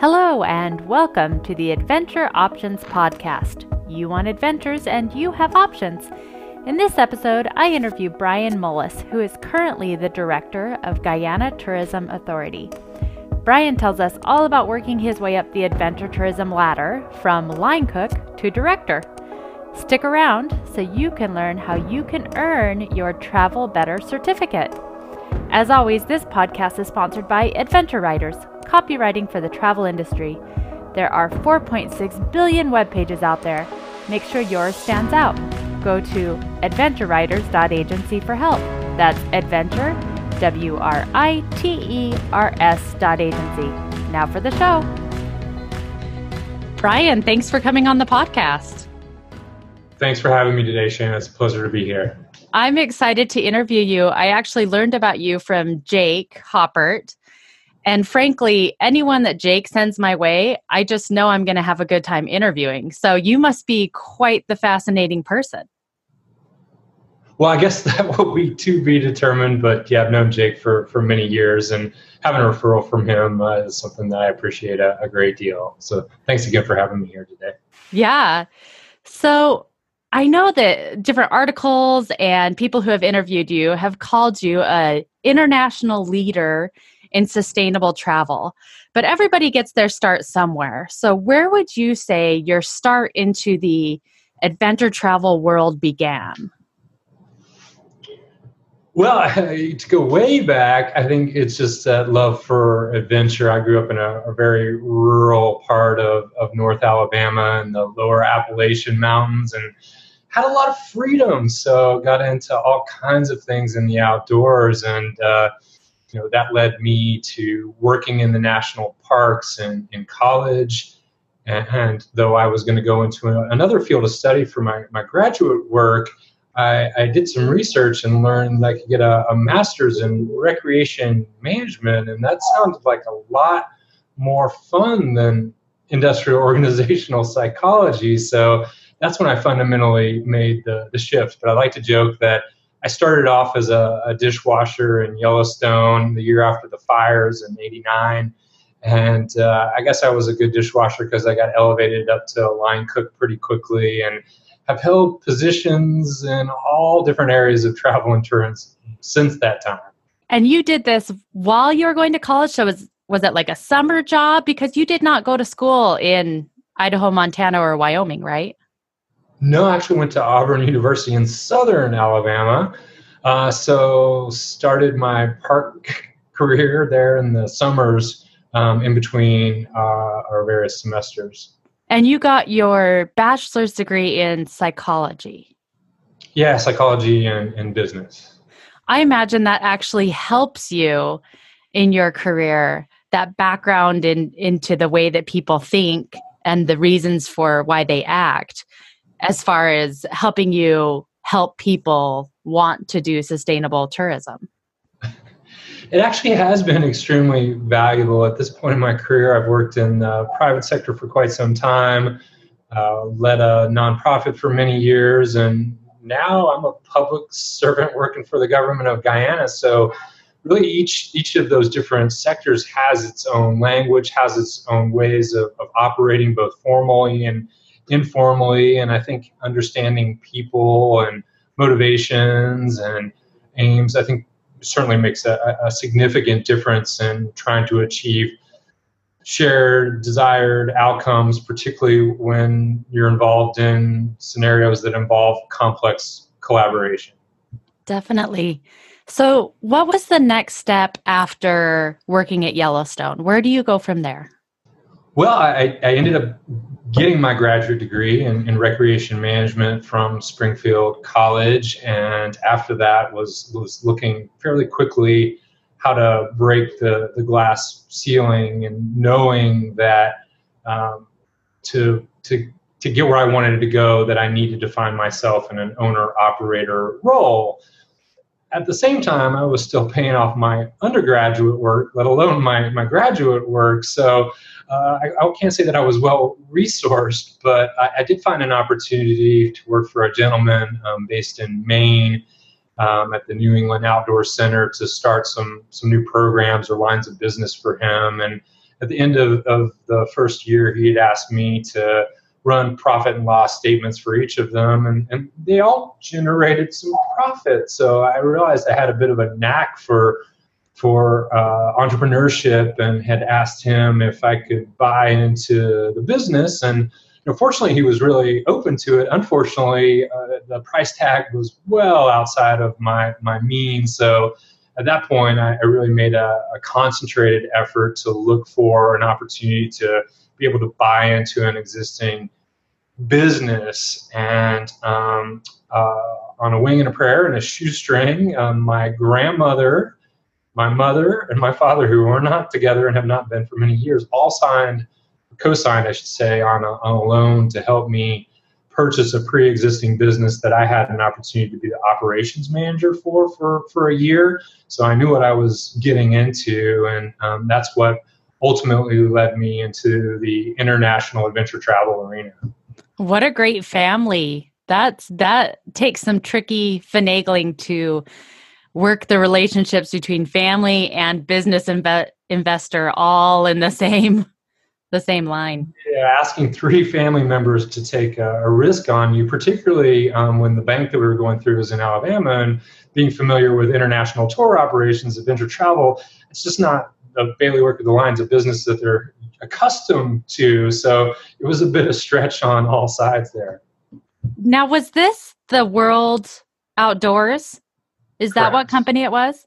Hello, and welcome to the Adventure Options Podcast. You want adventures and you have options. In this episode, I interview Brian Mullis, who is currently the director of Guyana Tourism Authority. Brian tells us all about working his way up the adventure tourism ladder from line cook to director. Stick around so you can learn how you can earn your Travel Better certificate. As always, this podcast is sponsored by Adventure Writers copywriting for the travel industry. There are 4.6 billion web pages out there. Make sure yours stands out. Go to adventurewriters.agency for help. That's adventure, W R I T E R S dot agency. Now for the show. Brian, thanks for coming on the podcast. Thanks for having me today, Shana. It's a pleasure to be here. I'm excited to interview you. I actually learned about you from Jake Haupert, and frankly, anyone that Jake sends my way, I just know I'm going to have a good time interviewing. So you must be quite the fascinating person. Well, I guess that will be to be determined. But yeah, I've known Jake for, for many years and having a referral from him uh, is something that I appreciate a, a great deal. So thanks again for having me here today. Yeah. So I know that different articles and people who have interviewed you have called you a international leader in sustainable travel. But everybody gets their start somewhere. So, where would you say your start into the adventure travel world began? Well, to go way back, I think it's just that love for adventure. I grew up in a, a very rural part of, of North Alabama and the lower Appalachian Mountains and had a lot of freedom. So, got into all kinds of things in the outdoors. And, uh, know that led me to working in the national parks and in college. And, and though i was going to go into another field of study for my, my graduate work I, I did some research and learned that i could get a, a master's in recreation management and that sounded like a lot more fun than industrial organizational psychology. So that's when i fundamentally made the, the shift. But i like to joke that I started off as a, a, dishwasher in Yellowstone the year after the fires in '89, and uh, I guess I was a good dishwasher because I got elevated up to line cook pretty quickly, and have held positions in all different areas of travel insurance since that time. And you did this while you were going to college. So was was it like a summer job because you did not go to school in Idaho, Montana, or Wyoming, right? No, I actually went to Auburn University in Southern Alabama. Uh, so started my park career there in the summers um, in between uh, our various semesters. And you got your bachelor's degree in psychology. Yeah, psychology and, and business. I imagine that actually helps you in your career, that background in, into the way that people think and the reasons for why they act as far as helping you help people want to do sustainable tourism? It actually has been extremely valuable. At this point in my career, I've worked in the private sector for quite some time, uh, led a nonprofit for many years, and now I'm a public servant working for the government of Guyana. So, really, each each of those different sectors has its own language, has its own ways of, of operating, both formally and informally, and I think understanding people and motivations and aims, I think certainly makes a, a significant difference in trying to achieve shared desired outcomes, particularly when you're involved in scenarios that involve complex collaboration. Definitely. So, what was the next step after working at Yellowstone? Where do you go from there? Well, I, I ended up getting my graduate degree in, in, recreation management from Springfield College, and after that was was looking fairly quickly how to break the, the glass ceiling and knowing that um, to to to get where I wanted to go, that I needed to find myself in an owner operator role at the same time, I was still paying off my undergraduate work, let alone my, my graduate work. So uh, I, I, can't say that I was well resourced, but I, I, did find an opportunity to work for a gentleman um, based in Maine um, at the New England Outdoor Center to start some some new programs or lines of business for him. And at the end of, of the first year, he had asked me to run profit and loss statements for each of them, and, and they all generated some profit. So I realized I had a bit of a knack for for uh, entrepreneurship and had asked him if I could buy into the business. And you know, fortunately, he was really open to it. Unfortunately, uh, the price tag was well outside of my my means. So at that point, I, really made a, a, concentrated effort to look for an opportunity to be able to buy into an existing business. And um, uh, on a wing and a prayer and a shoestring, um, my grandmother my mother and my father, who are not together and have not been for many years, all signed, co-signed, I should say, on a, on a loan to help me purchase a pre-existing business that I had an opportunity to be the operations manager for for for a year. So I knew what I was getting into, and um, that's what ultimately led me into the international adventure travel arena. What a great family! That's that takes some tricky finagling to work the relationships between family and business inve- investor all in the same the same line yeah asking three family members to take a, a risk on you particularly um, when the bank that we were going through was in alabama and being familiar with international tour operations adventure travel it's just not a the bailiwick of the lines of business that they're accustomed to so it was a bit of stretch on all sides there now was this the world outdoors is Correct. that what company it was?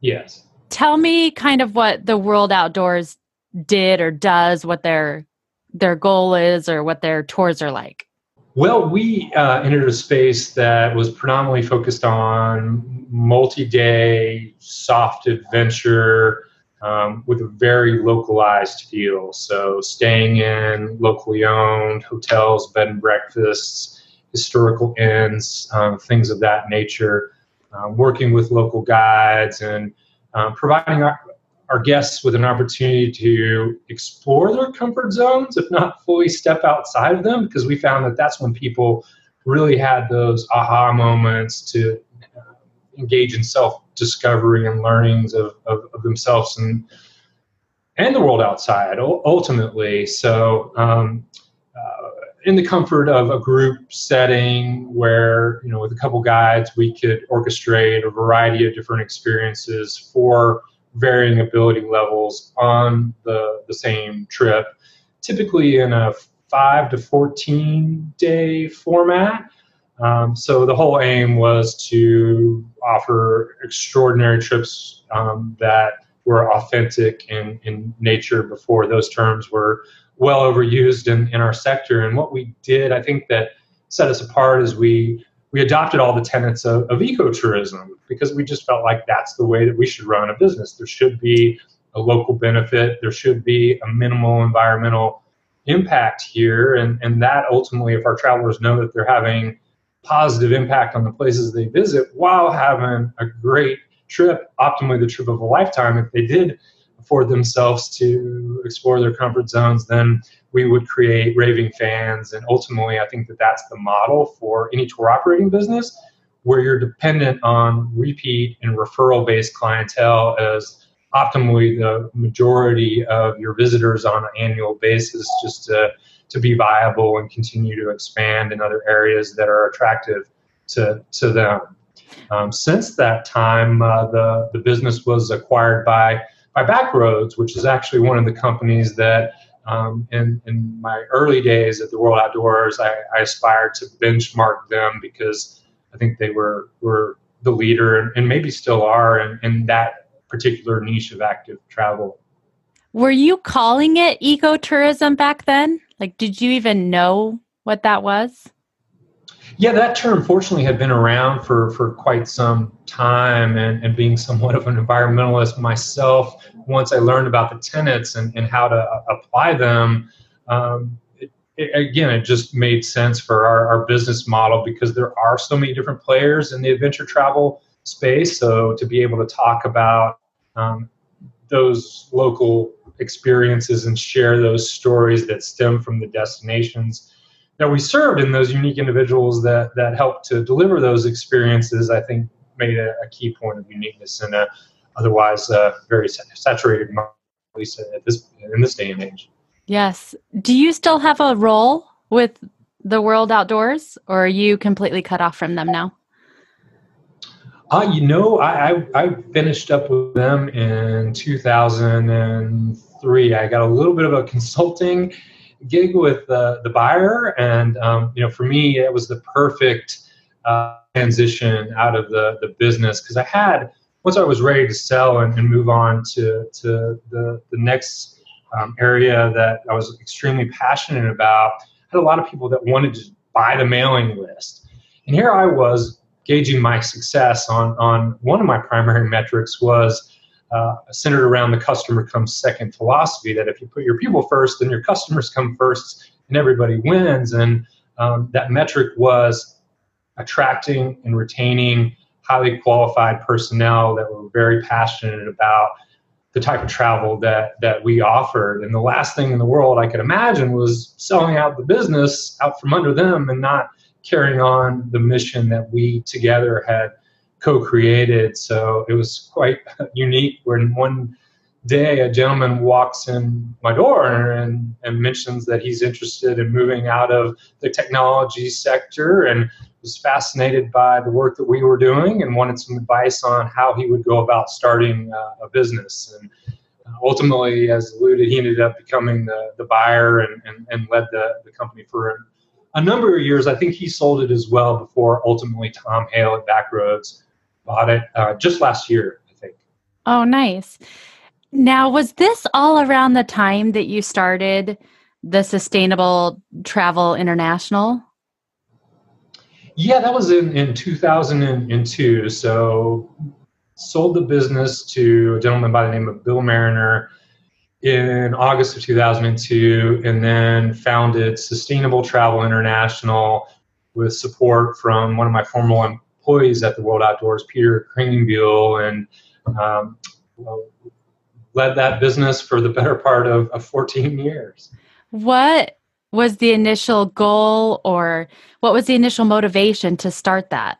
Yes. Tell me kind of what the World Outdoors did or does, what their their goal is, or what their tours are like. Well, we uh, entered a space that was predominantly focused on multi-day soft adventure um, with a very localized feel. So, staying in locally owned hotels, bed and breakfasts, historical inns, um, things of that nature um, working with local guides and um, providing our, our guests with an opportunity to explore their comfort zones, if not fully step outside of them, because we found that that's when people really had those aha moments to engage in self discovery and learnings of, of, of, themselves and and the world outside ultimately. So um, in the comfort of a group setting where you know with a couple guides we could orchestrate a variety of different experiences for varying ability levels on the, the same trip typically in a 5 to 14 day format um, so the whole aim was to offer extraordinary trips um, that were authentic in, in nature before those terms were well overused in, in our sector. And what we did, I think that set us apart is we we adopted all the tenets of, of ecotourism because we just felt like that's the way that we should run a business. There should be a local benefit, there should be a minimal environmental impact here, and, and that ultimately, if our travelers know that they're having positive impact on the places they visit while having a great trip, optimally the trip of a lifetime, if they did afford themselves to explore their comfort zones, then we would create raving fans. And ultimately, I think that that's the model for any tour operating business where you're dependent on repeat and referral based clientele as optimally the majority of your visitors on an annual basis just to, to be viable and continue to expand in other areas that are attractive to, to them. Um, since that time, uh, the, the business was acquired by by Backroads, which is actually one of the companies that um, in, in my early days at the World Outdoors, I, I, aspired to benchmark them because I think they were, were the leader and, and maybe still are in, in that particular niche of active travel. Were you calling it ecotourism back then? Like, did you even know what that was? Yeah, that term fortunately had been around for, for quite some time. And, and being somewhat of an environmentalist myself, once I learned about the tenets and, and how to uh, apply them, um, it, it, again, it just made sense for our, our business model because there are so many different players in the adventure travel space. So to be able to talk about um, those local experiences and share those stories that stem from the destinations that we served and those unique individuals that that helped to deliver those experiences, I think made a, a key point of uniqueness in a otherwise uh, very saturated at least at this in this day and age. Yes. Do you still have a role with the World Outdoors, or are you completely cut off from them now? Uh, you know, I, I, I finished up with them in 2003. I got a little bit of a consulting gig with uh, the buyer, and um, you know, for me, it was the perfect uh, transition out of the the business because I had once I was ready to sell and, and move on to to the the next um, area that I was extremely passionate about. I had a lot of people that wanted to buy the mailing list, and here I was gauging my success on on one of my primary metrics was uh, centered around the customer comes second philosophy. That if you put your people first, then your customers come first, and everybody wins. And um, that metric was attracting and retaining highly qualified personnel that were very passionate about the type of travel that that we offered. And the last thing in the world I could imagine was selling out the business out from under them and not carrying on the mission that we together had co-created. So it was quite unique when one day a gentleman walks in my door and, and mentions that he's interested in moving out of the technology sector and was fascinated by the work that we were doing and wanted some advice on how he would go about starting uh, a business. And uh, ultimately, as alluded, he ended up becoming the, the buyer and, and, and led the, the company for a number of years. I think he sold it as well before ultimately Tom Hale at Backroads bought it uh, just last year, I think. Oh, nice. Now, was this all around the time that you started the Sustainable Travel International? Yeah, that was in, in 2002. So, sold the business to a gentleman by the name of Bill Mariner in August of 2002 and then founded Sustainable Travel International with support from one of my former employees at the World Outdoors, Peter Kringenbiel, and um, led that business for the better part of, of 14 years. What was the initial goal or what was the initial motivation to start that?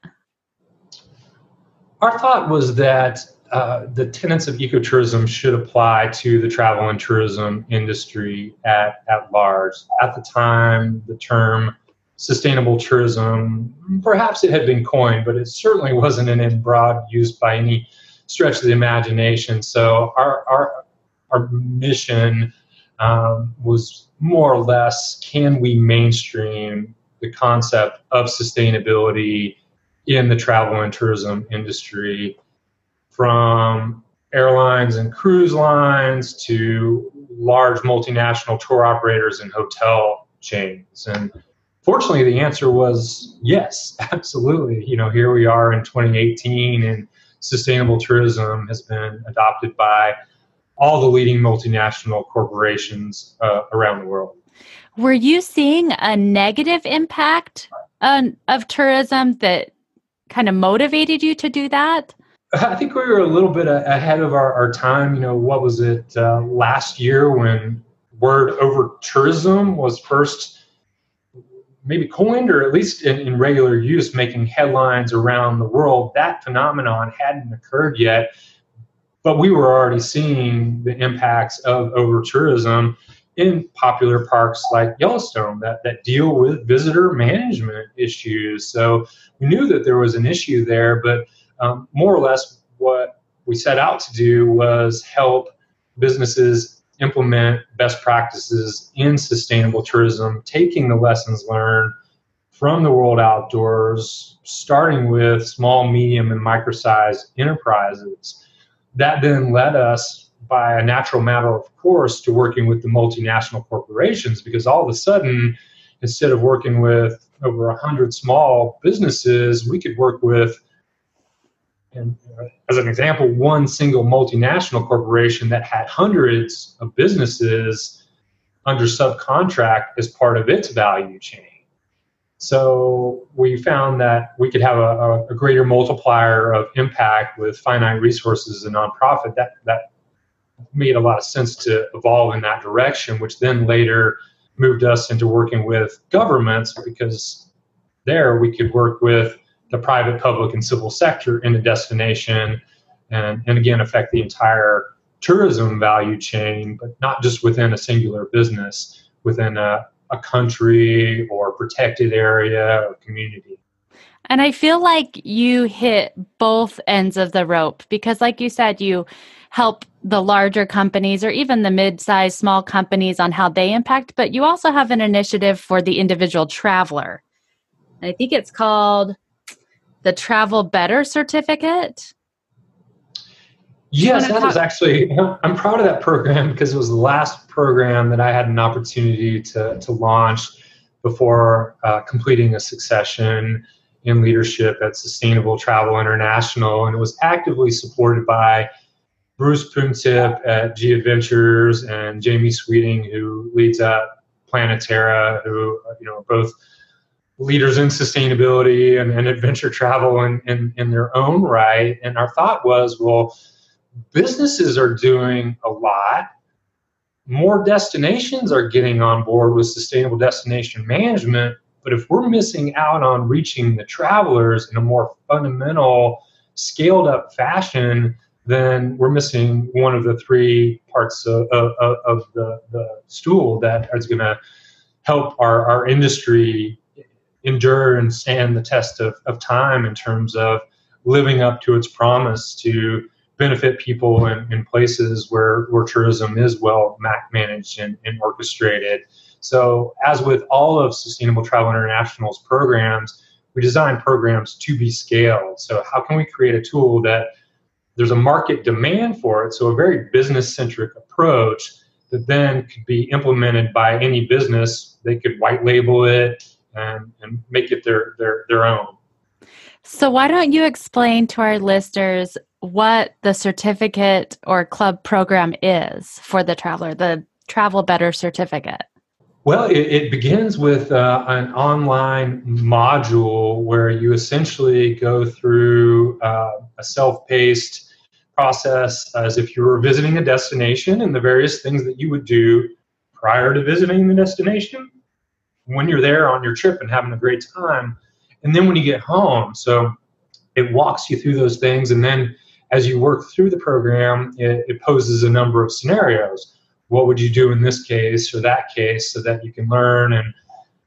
Our thought was that uh, the tenets of ecotourism should apply to the travel and tourism industry at, at large. At the time, the term sustainable tourism, perhaps it had been coined, but it certainly wasn't in broad use by any stretch of the imagination. So our, our, our mission um, was more or less can we mainstream the concept of sustainability in the travel and tourism industry from airlines and cruise lines to large multinational tour operators and hotel chains. And fortunately, the answer was yes, absolutely. You know, here we are in 2018, and sustainable tourism has been adopted by all the leading multinational corporations uh, around the world. Were you seeing a negative impact um, of tourism that kind of motivated you to do that? I think we were a little bit ahead of our, our time. You know, what was it uh, last year when word over tourism was first maybe coined or at least in, in, regular use, making headlines around the world? That phenomenon hadn't occurred yet, but we were already seeing the impacts of over tourism in popular parks like Yellowstone that, that deal with visitor management issues. So we knew that there was an issue there, but um, more or less what we set out to do was help businesses implement best practices in sustainable tourism, taking the lessons learned from the world outdoors, starting with small, medium, and micro sized enterprises. That then led us, by a natural matter of course, to working with the multinational corporations because all of a sudden, instead of working with over 100 small businesses, we could work with and uh, as an example, one single multinational corporation that had hundreds of businesses under subcontract as part of its value chain. So we found that we could have a, a, greater multiplier of impact with finite resources and nonprofit. That that made a lot of sense to evolve in that direction, which then later moved us into working with governments because there we could work with the private, public, and civil sector in a destination, and, and again affect the entire tourism value chain, but not just within a singular business, within a, a country or protected area or community. And I feel like you hit both ends of the rope because, like you said, you help the larger companies or even the mid-sized small companies on how they impact, but you also have an initiative for the individual traveler. I think it's called the Travel Better Certificate. Yes, that was actually, I'm proud of that program because it was the last program that I had an opportunity to, to launch before uh, completing a succession in leadership at Sustainable Travel International. And it was actively supported by Bruce Poon Tip at G Adventures and Jamie Sweeting, who leads up Planeterra, who you know both leaders in sustainability and, and adventure travel in, in, in their own right. And our thought was, well, businesses are doing a lot. More destinations are getting on board with sustainable destination management. But if we're missing out on reaching the travelers in a more fundamental, scaled up fashion, then we're missing one of the three parts of, of, of the, the stool that is going to help our, our industry endure and stand the test of, of time in terms of living up to its promise to benefit people in, in places where, where tourism is well managed and, and orchestrated. So, as with all of Sustainable Travel International's programs, we design programs to be scaled. So, how can we create a tool that there's a market demand for it. So a very business centric approach that then could be implemented by any business. They could white label it and, and make it their, their, their own. So why don't you explain to our listeners what the certificate or club program is for the traveler, the Travel Better certificate? Well, it, it begins with uh, an online module where you essentially go through uh, a self paced process as if you were visiting a destination and the various things that you would do prior to visiting the destination, when you're there on your trip and having a great time, and then when you get home. So it walks you through those things, and then as you work through the program, it, it poses a number of scenarios. What would you do in this case or that case so that you can learn and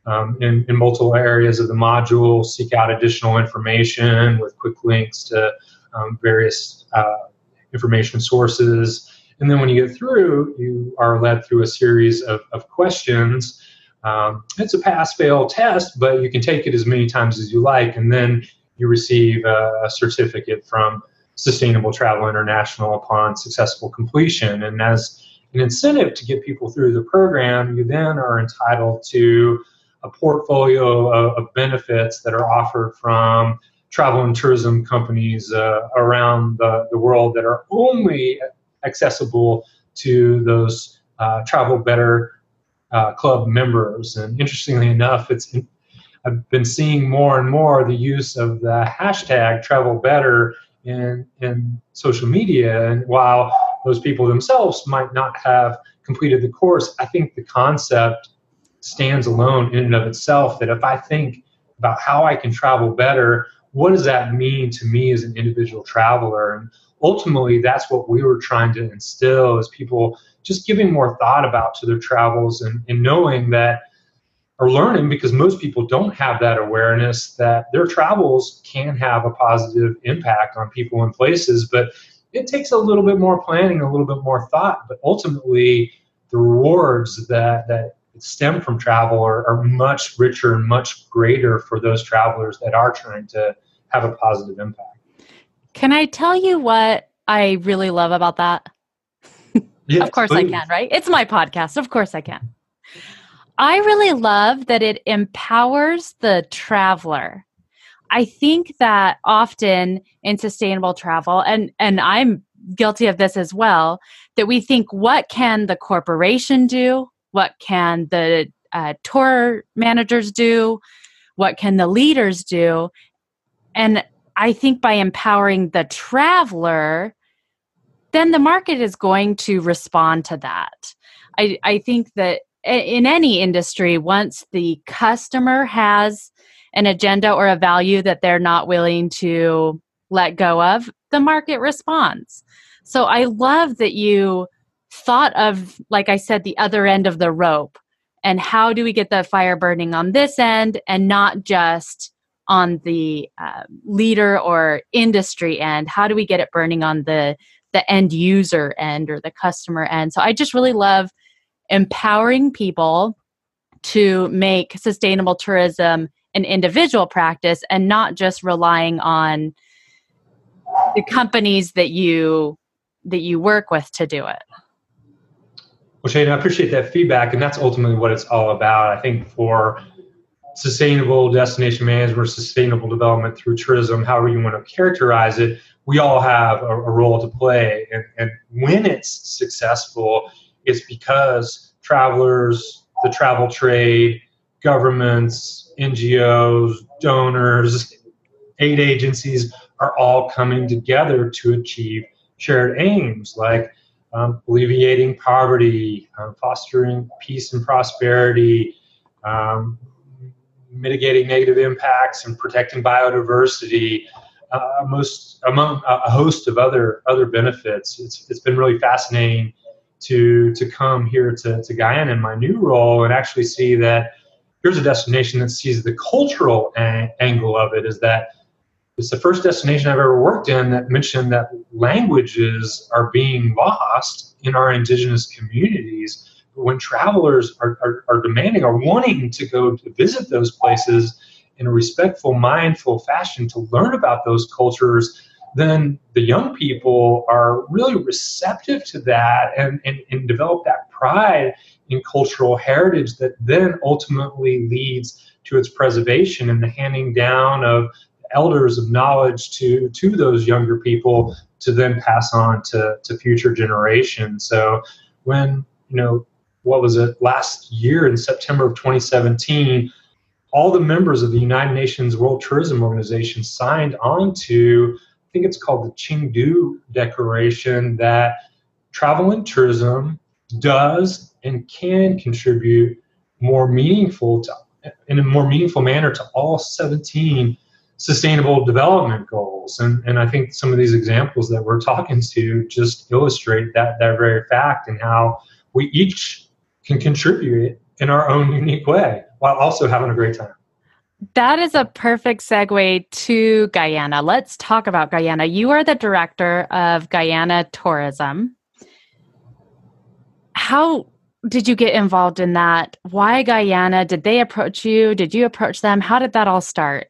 um, in, in multiple areas of the module, seek out additional information with quick links to um, various uh, information sources. And then when you get through, you are led through a series of, of questions. Um, it's a pass fail test, but you can take it as many times as you like. And then you receive a, a certificate from Sustainable Travel International upon successful completion. And as an incentive to get people through the program, you then are entitled to a portfolio of, of benefits that are offered from travel and tourism companies uh, around the, the world that are only accessible to those uh, travel better uh, club members. And interestingly enough, it's I've been seeing more and more the use of the hashtag travel better in in social media. And while those people themselves might not have completed the course, I think the concept stands alone in and of itself. That if I think about how I can travel better what does that mean to me as an individual traveler? And ultimately, that's what we were trying to instill is people just giving more thought about to their travels and, and knowing that or learning because most people don't have that awareness that their travels can have a positive impact on people and places, but it takes a little bit more planning, a little bit more thought, but ultimately the rewards that that stem from travel are, are much richer and much greater for those travelers that are trying to have a positive impact. Can I tell you what I really love about that? Yes, of course please. I can, right? It's my podcast. Of course I can. I really love that it empowers the traveler. I think that often in sustainable travel, and, and I'm guilty of this as well, that we think, what can the corporation do? What can the uh, tour managers do? What can the leaders do? And I think by empowering the traveler, then the market is going to respond to that. I, I think that in any industry, once the customer has an agenda or a value that they're not willing to let go of, the market responds. So I love that you thought of, like I said, the other end of the rope. And how do we get the fire burning on this end and not just on the uh, leader or industry end? How do we get it burning on the the end user end or the customer end? So i just really love empowering people to make sustainable tourism an individual practice and not just relying on the companies that you that you work with to do it well Shana i appreciate that feedback and that's ultimately what it's all about i think for sustainable destination management sustainable development through tourism, however you want to characterize it, we all have a, a role to play. And, and, when it's successful, it's because travelers, the travel trade, governments, NGOs, donors, aid agencies are all coming together to achieve shared aims like um, alleviating poverty, um, fostering peace and prosperity, um, mitigating negative impacts and protecting biodiversity, uh, most among a host of other other benefits. It's it's been really fascinating to to come here to, to Guyana in my new role and actually see that here's a destination that sees the cultural angle of it is that it's the first destination I've ever worked in that mentioned that languages are being lost in our indigenous communities when travelers are, are, are demanding or wanting to go to visit those places in a respectful, mindful fashion to learn about those cultures, then the young people are really receptive to that and, and, and develop that pride in cultural heritage that then ultimately leads to its preservation and the handing down of elders of knowledge to to those younger people to then pass on to, to future generations. So when you know what was it last year in September of 2017, all the members of the United Nations World Tourism Organization signed on to, I think it's called the Chengdu Declaration, that travel and tourism does and can contribute more meaningful to, in a more meaningful manner to all 17 sustainable development goals. And, and I think some of these examples that we're talking to just illustrate that, that very fact and how we each can contribute in our own unique way while also having a great time. That is a perfect segue to Guyana. Let's talk about Guyana. You are the director of Guyana Tourism. How did you get involved in that? Why Guyana? Did they approach you? Did you approach them? How did that all start?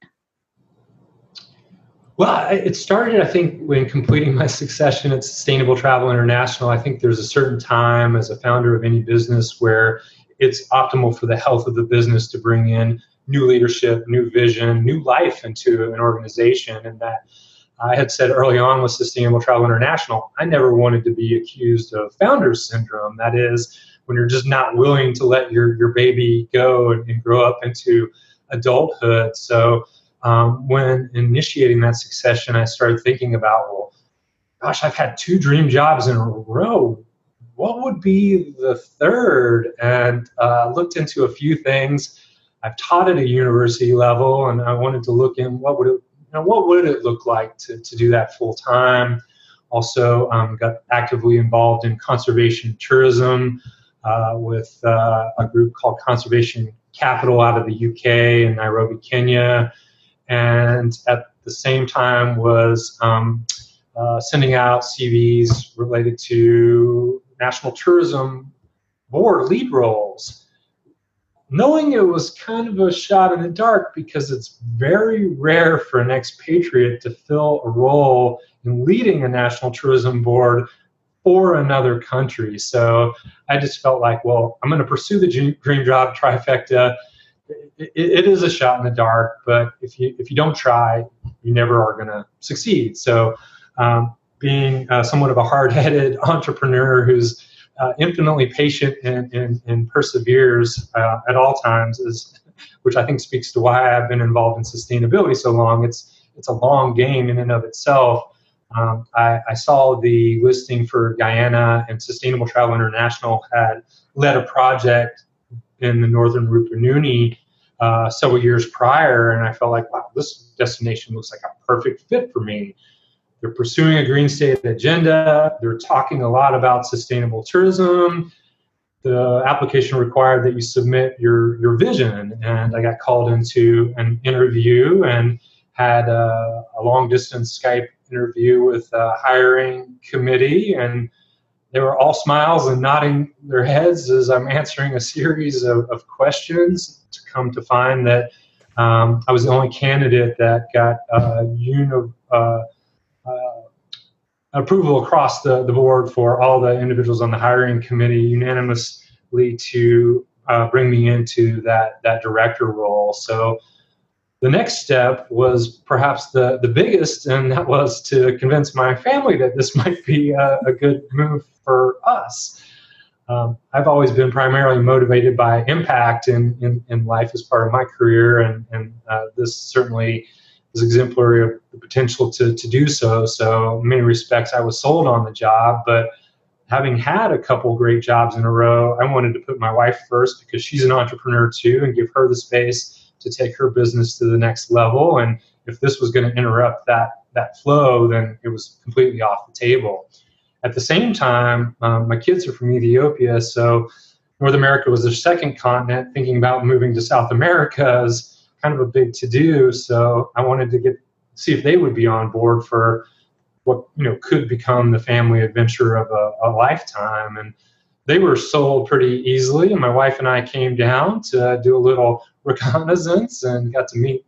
Well, it started, I think, when completing my succession at Sustainable Travel International. I think there's a certain time as a founder of any business where it's optimal for the health of the business to bring in new leadership, new vision, new life into an organization. And that I had said early on with Sustainable Travel International, I never wanted to be accused of founder's syndrome. That is, when you're just not willing to let your, your baby go and, and grow up into adulthood. So, um, when initiating that succession, I started thinking about, well, gosh, I've had two dream jobs in a row. What would be the third? And uh, looked into a few things. I've taught at a university level, and I wanted to look in what would it, you know, what would it look like to, to do that full time. Also, um, got actively involved in conservation tourism uh, with uh, a group called Conservation Capital out of the UK in Nairobi, Kenya and at the same time was um, uh, sending out CVs related to National Tourism Board lead roles, knowing it was kind of a shot in the dark because it's very rare for an expatriate to fill a role in leading a National Tourism Board for another country. So I just felt like, well, I'm going to pursue the dream job trifecta it, it is a shot in the dark, but if you if you don't try, you never are going to succeed. So, um, being uh, somewhat of a hard-headed entrepreneur who's uh, infinitely patient and, and, and perseveres uh, at all times is, which I think speaks to why I've been involved in sustainability so long. It's it's a long game in and of itself. Um, I, I, saw the listing for Guyana and Sustainable Travel International had led a project in the northern Rupununi uh, several years prior, and I felt like, wow, this destination looks like a perfect fit for me. they're pursuing a green state agenda. They're talking a lot about sustainable tourism. The application required that you submit your your vision, and I got called into an interview and had a, a long distance Skype interview with a hiring committee, and they were all smiles and nodding their heads as I'm answering a series of, of questions to come to find that um, I was the only candidate that got uh, uni- uh, uh, approval across the, the board for all the individuals on the hiring committee unanimously to uh, bring me into that, that director role. So the next step was perhaps the, the biggest, and that was to convince my family that this might be a, a good move for us. Um, I've always been primarily motivated by impact in, in, in life as part of my career, and, and uh, this certainly is exemplary of the potential to, to do so. So, in many respects, I was sold on the job, but having had a couple great jobs in a row, I wanted to put my wife first because she's an entrepreneur too and give her the space to take her business to the next level. And if this was going to interrupt that, that flow, then it was completely off the table. At the same time, um, my kids are from Ethiopia, so North America was their second continent. Thinking about moving to South America is kind of a big to do. So I wanted to get see if they would be on board for what you know could become the family adventure of a, a lifetime. And they were sold pretty easily. And my wife and I came down to do a little reconnaissance and got to meet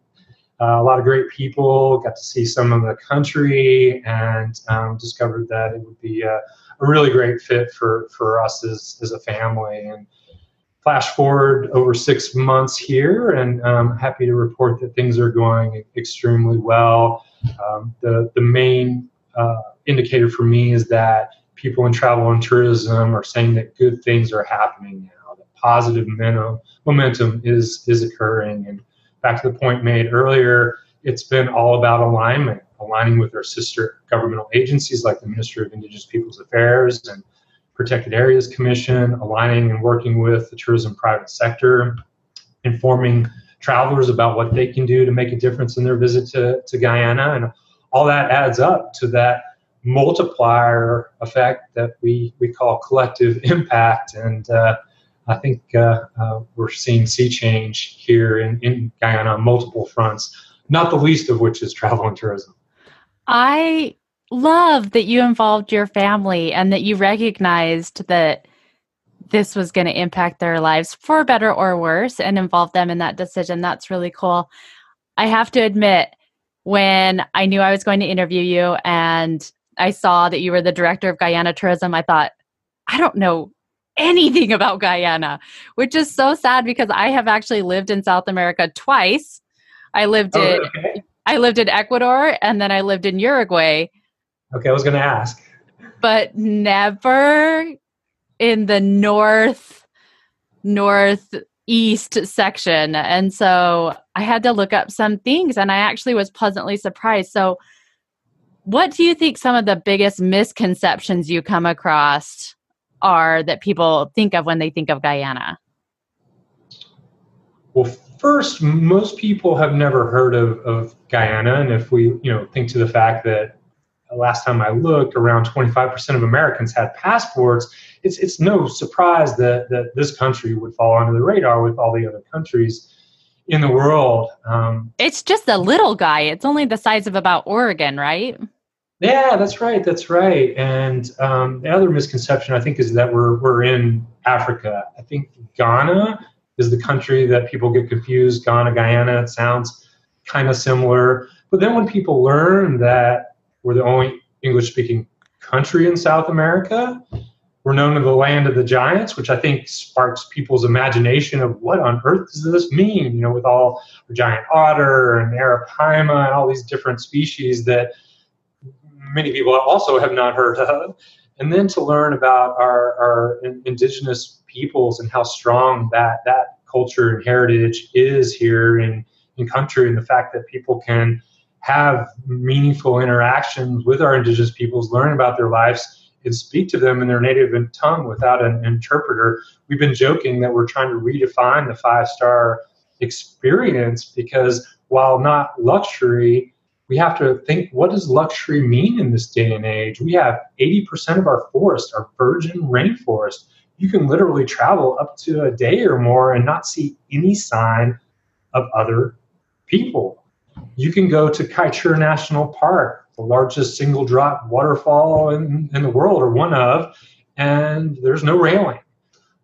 uh, a lot of great people, got to see some of the country, and um, discovered that it would be a, a, really great fit for, for us as, as a family. And flash forward over six months here, and I'm happy to report that things are going extremely well. Um, the, the main uh, indicator for me is that people in travel and tourism are saying that good things are happening now, positive momentum, is, is occurring. And back to the point made earlier, it's been all about alignment, aligning with our sister governmental agencies like the Ministry of Indigenous Peoples Affairs and Protected Areas Commission, aligning and working with the tourism private sector, informing travelers about what they can do to make a difference in their visit to, to Guyana. And all that adds up to that multiplier effect that we, we call collective impact. And uh, I think uh, uh, we're seeing sea change here in, in Guyana on multiple fronts, not the least of which is travel and tourism. I love that you involved your family and that you recognized that this was going to impact their lives for better or worse and involve them in that decision. That's really cool. I have to admit, when I knew I was going to interview you and I saw that you were the director of Guyana Tourism, I thought, I don't know anything about Guyana, which is so sad because I have actually lived in South America twice. I lived oh, in okay. I lived in Ecuador and then I lived in Uruguay. Okay, I was going to ask. But never in the north northeast section. And so I had to look up some things and I actually was pleasantly surprised. So what do you think some of the biggest misconceptions you come across are that people think of when they think of Guyana? Well, first, most people have never heard of, of Guyana, and if we, you know, think to the fact that last time I looked, around 25% of Americans had passports. It's it's no surprise that that this country would fall under the radar with all the other countries in the world. Um, it's just a little guy. It's only the size of about Oregon, right? Yeah, that's right. That's right. And um, the other misconception I think is that we're we're in Africa. I think Ghana is the country that people get confused. Ghana, Guyana. It sounds kind of similar. But then when people learn that we're the only English-speaking country in South America, we're known as the land of the giants, which I think sparks people's imagination of what on earth does this mean? You know, with all giant otter and arapaima and all these different species that many people also have not heard of. And then to learn about our, our indigenous peoples and how strong that, that culture and heritage is here in, in country and the fact that people can have meaningful interactions with our indigenous peoples, learn about their lives, and speak to them in their native tongue without an interpreter. We've been joking that we're trying to redefine the five star experience because while not luxury, we have to think what does luxury mean in this day and age? We have 80% of our forest our virgin rainforest. You can literally travel up to a day or more and not see any sign of other people. You can go to Kaieteur National Park, the largest single drop waterfall in, in the world, or one of, and there's no railing.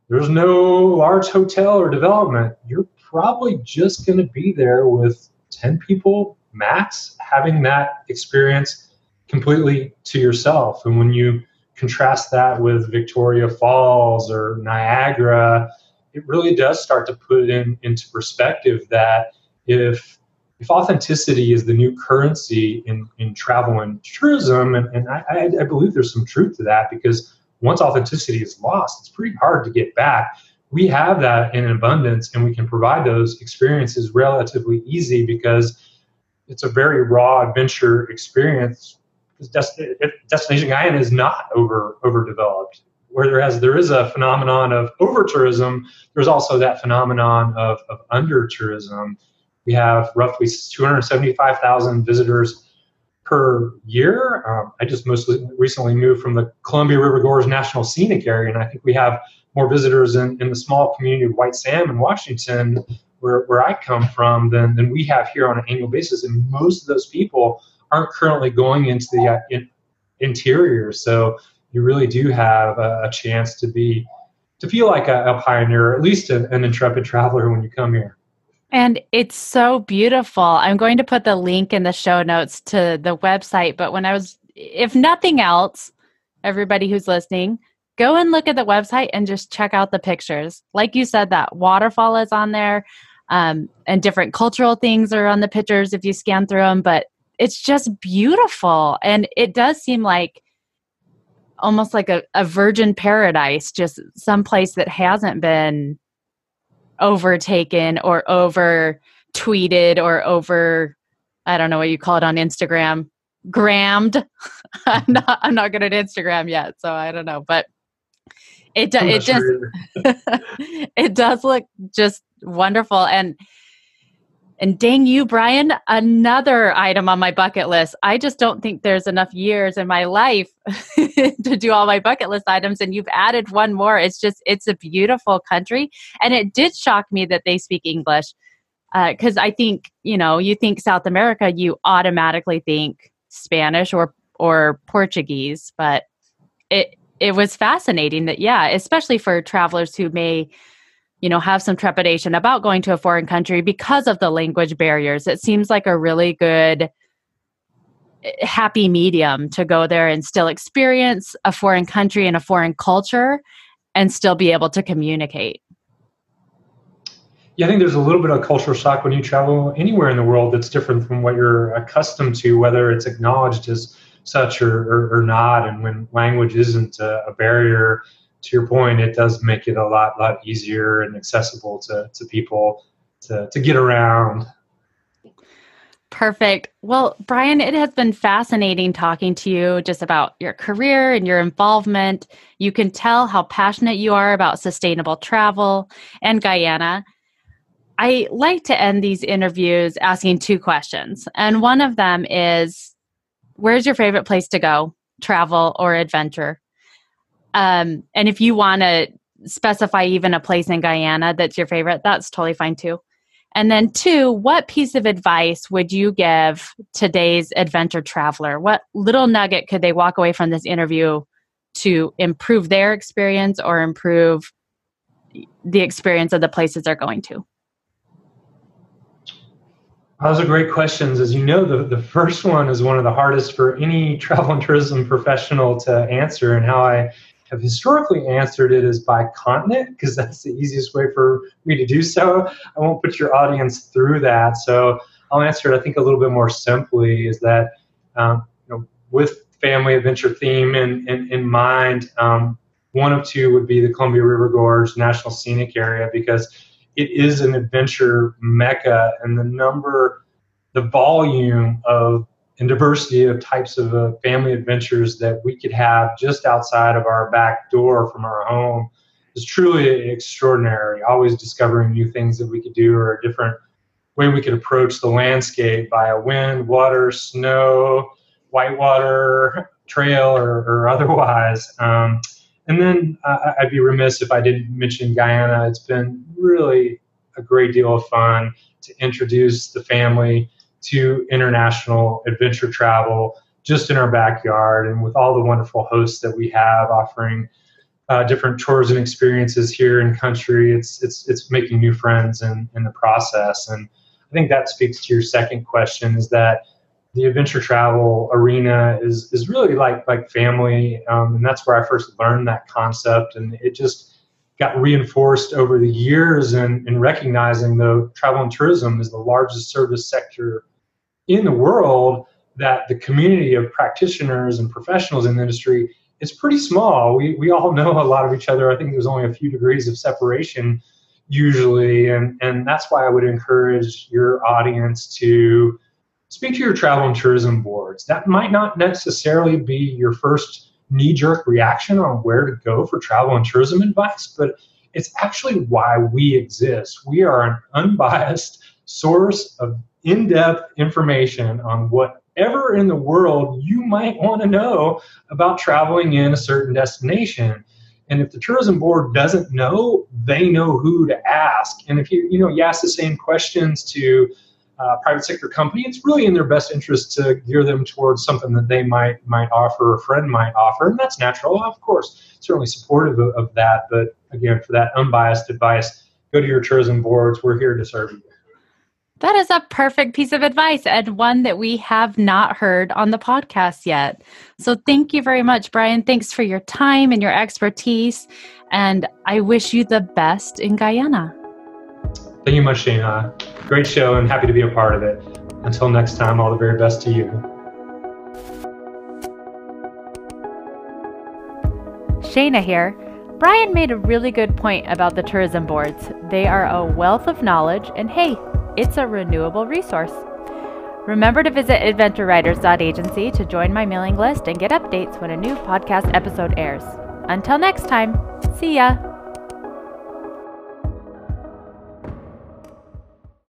There's no large hotel or development. You're probably just going to be there with 10 people max, having that experience completely to yourself. And when you contrast that with Victoria Falls or Niagara, it really does start to put in into perspective that if if authenticity is the new currency in, in travel and tourism, and, and I, I believe there's some truth to that because once authenticity is lost, it's pretty hard to get back. We have that in abundance and we can provide those experiences relatively easy because it's a very raw adventure experience. Because Destination Guyana is not over overdeveloped where there is a phenomenon of over tourism, there's also that phenomenon of, of under tourism. We have roughly 275,000 visitors per year. Um, I just most recently moved from the Columbia River Gorge National Scenic Area, and I think we have more visitors in, in the small community of White Salmon in Washington, where, where I come from, than, than we have here on an annual basis. And most of those people aren't currently going into the uh, in, interior. So you really do have a, a chance to be to feel like a, a pioneer, at least an, an intrepid traveler when you come here. And it's so beautiful. I'm going to put the link in the show notes to the website. But when I was, if nothing else, everybody who's listening, go and look at the website and just check out the pictures. Like you said, that waterfall is on there, um, and different cultural things are on the pictures if you scan through them. But it's just beautiful. And it does seem like almost like a, a virgin paradise, just some place that hasn't been overtaken or over tweeted or over I don't know what you call it on Instagram. Grammed. I'm not I'm not good at Instagram yet, so I don't know. But it does it just it does look just wonderful and and dang you, Brian, another item on my bucket list. I just don't think there's enough years in my life to do all my bucket list items. And you've added one more. It's just, it's a beautiful country. And it did shock me that they speak English. Because uh, I think, you know, you think South America, you automatically think Spanish or, or Portuguese. But it, it was fascinating that, yeah, especially for travelers who may you know have some trepidation about going to a foreign country because of the language barriers it seems like a really good eh, happy medium to go there and still experience a foreign country and a foreign culture and still be able to communicate yeah, I think there's a little bit of cultural shock when you travel anywhere in the world that's different from what you're accustomed to, whether it's acknowledged as such or, or, or not. And when language isn't a, a barrier, to your point, it does make it a lot lot easier and accessible to, to people to, to get around. Perfect. Well, Brian, it has been fascinating talking to you just about your career and your involvement. You can tell how passionate you are about sustainable travel and Guyana. I like to end these interviews asking two questions. And one of them is Where's your favorite place to go, travel or adventure? Um, and if you want to specify even a place in Guyana that's your favorite, that's totally fine too. And then, two, what piece of advice would you give today's adventure traveler? What little nugget could they walk away from this interview to improve their experience or improve the experience of the places they're going to? Those are great questions. As you know, the, the first one is one of the hardest for any travel and tourism professional to answer, and how I have historically answered it as by continent because that's the easiest way for me to do so. I won't put your audience through that. So I'll answer it, I think, a little bit more simply is that, um, you know, with family adventure theme in, in, in mind, um, one of two would be the Columbia River Gorge National Scenic Area because it is an adventure mecca and the number, the volume of and diversity of types of uh, family adventures that we could have just outside of our back door from our home is truly extraordinary. Always discovering new things that we could do or a different way we could approach the landscape via wind, water, snow, whitewater trail, or, or otherwise. Um, and then uh, I'd be remiss if I didn't mention Guyana. It's been really a great deal of fun to introduce the family to international adventure travel just in our backyard and with all the wonderful hosts that we have offering uh, different tours and experiences here in country. It's it's it's making new friends in, in the process. And I think that speaks to your second question is that the adventure travel arena is is really like like family, um, and that's where I first learned that concept, and it just got reinforced over the years and in, in recognizing though travel and tourism is the largest service sector in the world that the community of practitioners and professionals in the industry is pretty small. We, we all know a lot of each other. I think there's only a few degrees of separation usually. And, and that's why I would encourage your audience to speak to your travel and tourism boards. That might not necessarily be your first knee jerk reaction on where to go for travel and tourism advice, but it's actually why we exist. We are an unbiased source of in depth information on whatever in the world you might want to know about traveling in a certain destination. And if the tourism board doesn't know, they know who to ask. And if you, you know, you ask the same questions to uh, private sector company, it's really in their best interest to gear them towards something that they might might offer, a friend might offer, and that's natural, of course. Certainly supportive of, of that, but again, for that unbiased advice, go to your tourism boards. We're here to serve you. That is a perfect piece of advice and one that we have not heard on the podcast yet. So thank you very much, Brian. Thanks for your time and your expertise. And I wish you the best in Guyana. Thank you much, Shana. Great show and happy to be a part of it. Until next time, all the very best to you. Shana here. Brian made a really good point about the tourism boards. They are a wealth of knowledge, and hey, it's a renewable resource. Remember to visit adventurewriters.agency to join my mailing list and get updates when a new podcast episode airs. Until next time, see ya!